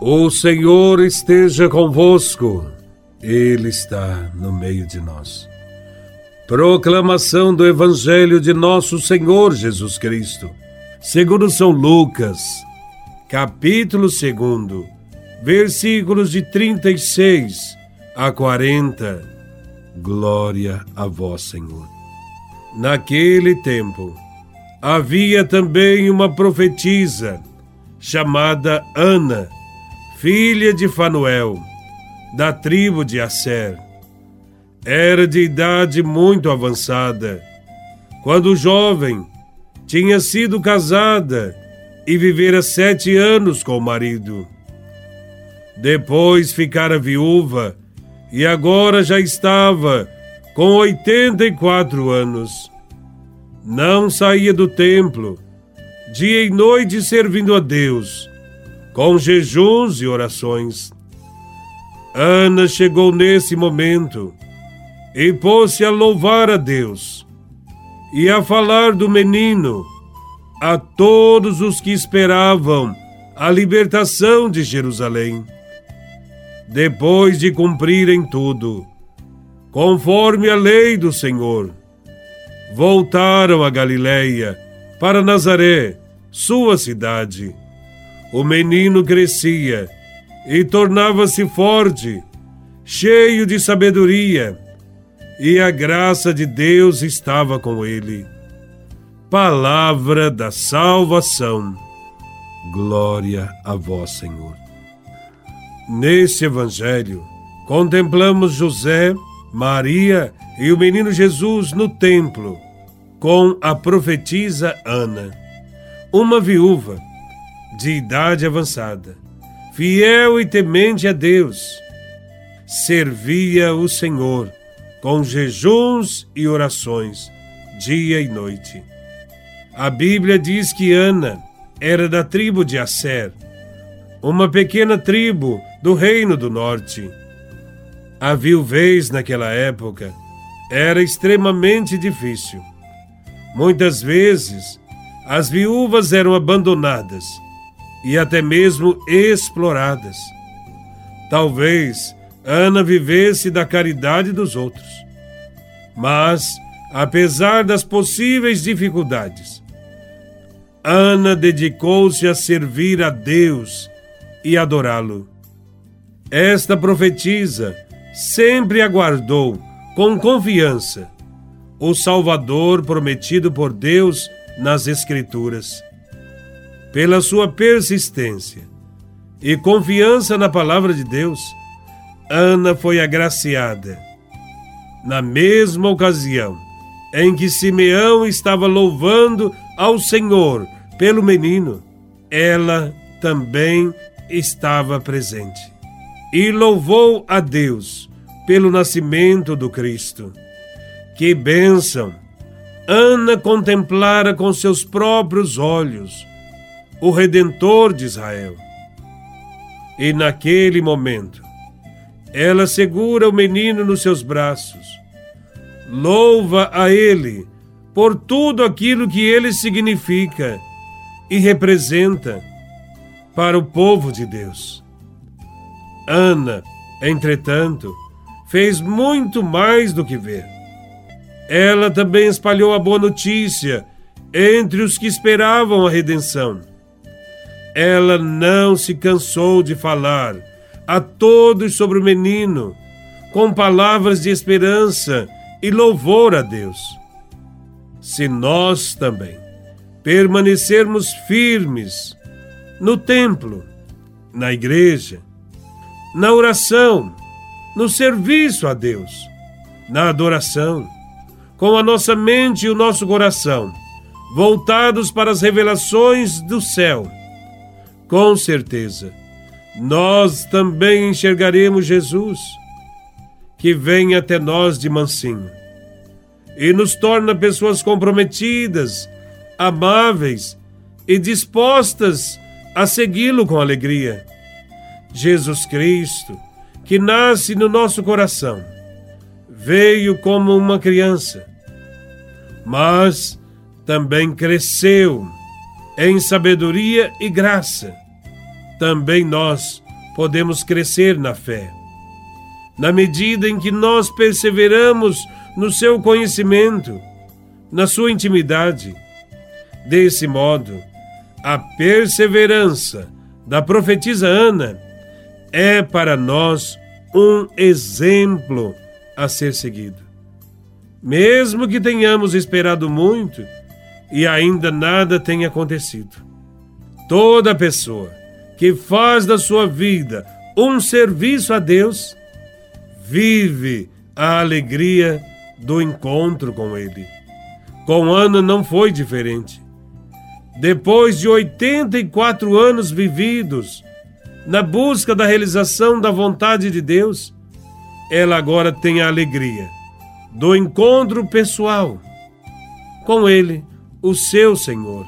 O Senhor esteja convosco, Ele está no meio de nós. Proclamação do Evangelho de Nosso Senhor Jesus Cristo, segundo São Lucas, capítulo 2, versículos de 36 a 40. Glória a Vós, Senhor. Naquele tempo, havia também uma profetisa chamada Ana filha de Fanuel, da tribo de Asser. Era de idade muito avançada, quando jovem tinha sido casada e vivera sete anos com o marido. Depois ficara viúva e agora já estava com oitenta e quatro anos. Não saía do templo, dia e noite servindo a Deus com jejuns e orações. Ana chegou nesse momento e pôs-se a louvar a Deus e a falar do menino a todos os que esperavam a libertação de Jerusalém. Depois de cumprirem tudo, conforme a lei do Senhor, voltaram a Galiléia para Nazaré, sua cidade o menino crescia e tornava-se forte, cheio de sabedoria, e a graça de Deus estava com ele. Palavra da salvação. Glória a vós, Senhor. Neste evangelho, contemplamos José, Maria e o menino Jesus no templo, com a profetisa Ana, uma viúva de idade avançada, fiel e temente a Deus, servia o Senhor com jejuns e orações, dia e noite. A Bíblia diz que Ana era da tribo de Asser, uma pequena tribo do Reino do Norte. A viuvez naquela época era extremamente difícil. Muitas vezes, as viúvas eram abandonadas e até mesmo exploradas. Talvez Ana vivesse da caridade dos outros. Mas, apesar das possíveis dificuldades, Ana dedicou-se a servir a Deus e adorá-lo. Esta profetisa sempre aguardou com confiança o Salvador prometido por Deus nas Escrituras pela sua persistência e confiança na palavra de Deus, Ana foi agraciada. Na mesma ocasião em que Simeão estava louvando ao Senhor pelo menino, ela também estava presente e louvou a Deus pelo nascimento do Cristo. Que bênção! Ana contemplara com seus próprios olhos o Redentor de Israel. E naquele momento, ela segura o menino nos seus braços, louva a ele por tudo aquilo que ele significa e representa para o povo de Deus. Ana, entretanto, fez muito mais do que ver. Ela também espalhou a boa notícia entre os que esperavam a redenção ela não se cansou de falar a todos sobre o menino, com palavras de esperança e louvor a Deus. Se nós também permanecermos firmes no templo, na igreja, na oração, no serviço a Deus, na adoração, com a nossa mente e o nosso coração voltados para as revelações do céu, com certeza, nós também enxergaremos Jesus, que vem até nós de mansinho e nos torna pessoas comprometidas, amáveis e dispostas a segui-lo com alegria. Jesus Cristo, que nasce no nosso coração, veio como uma criança, mas também cresceu em sabedoria e graça. Também nós podemos crescer na fé. Na medida em que nós perseveramos no seu conhecimento, na sua intimidade. Desse modo, a perseverança da profetisa Ana é para nós um exemplo a ser seguido. Mesmo que tenhamos esperado muito e ainda nada tenha acontecido. Toda pessoa que faz da sua vida um serviço a Deus vive a alegria do encontro com Ele. Com Ana não foi diferente. Depois de 84 anos vividos na busca da realização da vontade de Deus, ela agora tem a alegria do encontro pessoal com Ele, o seu Senhor.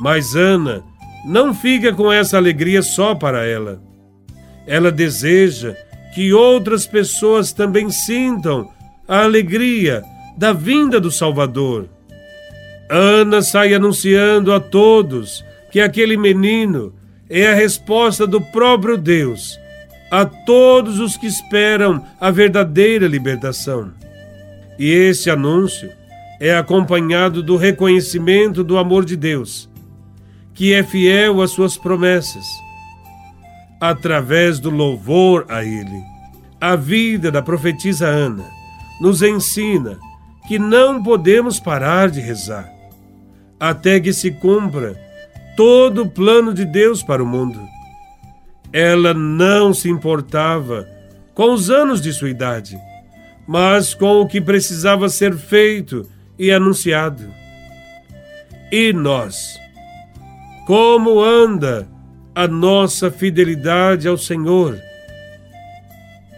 Mas Ana não fica com essa alegria só para ela. Ela deseja que outras pessoas também sintam a alegria da vinda do Salvador. Ana sai anunciando a todos que aquele menino é a resposta do próprio Deus a todos os que esperam a verdadeira libertação. E esse anúncio é acompanhado do reconhecimento do amor de Deus, que é fiel às suas promessas, através do louvor a Ele. A vida da profetisa Ana nos ensina que não podemos parar de rezar até que se cumpra todo o plano de Deus para o mundo. Ela não se importava com os anos de sua idade, mas com o que precisava ser feito e anunciado. E nós? Como anda a nossa fidelidade ao Senhor?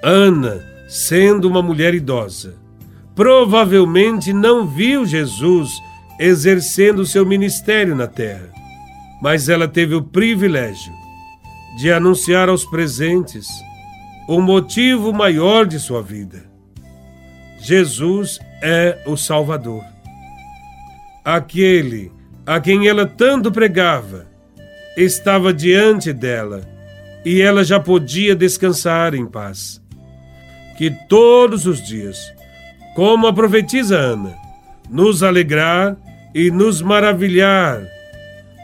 Ana, sendo uma mulher idosa, provavelmente não viu Jesus exercendo seu ministério na terra, mas ela teve o privilégio de anunciar aos presentes o motivo maior de sua vida. Jesus é o Salvador. Aquele a quem ela tanto pregava estava diante dela e ela já podia descansar em paz. Que todos os dias, como a profetisa Ana, nos alegrar e nos maravilhar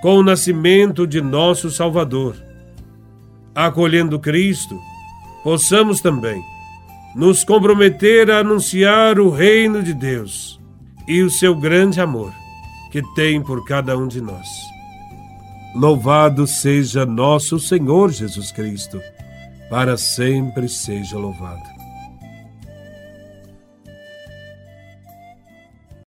com o nascimento de nosso Salvador acolhendo Cristo, possamos também nos comprometer a anunciar o reino de Deus e o seu grande amor que tem por cada um de nós. Louvado seja nosso Senhor Jesus Cristo, para sempre seja louvado.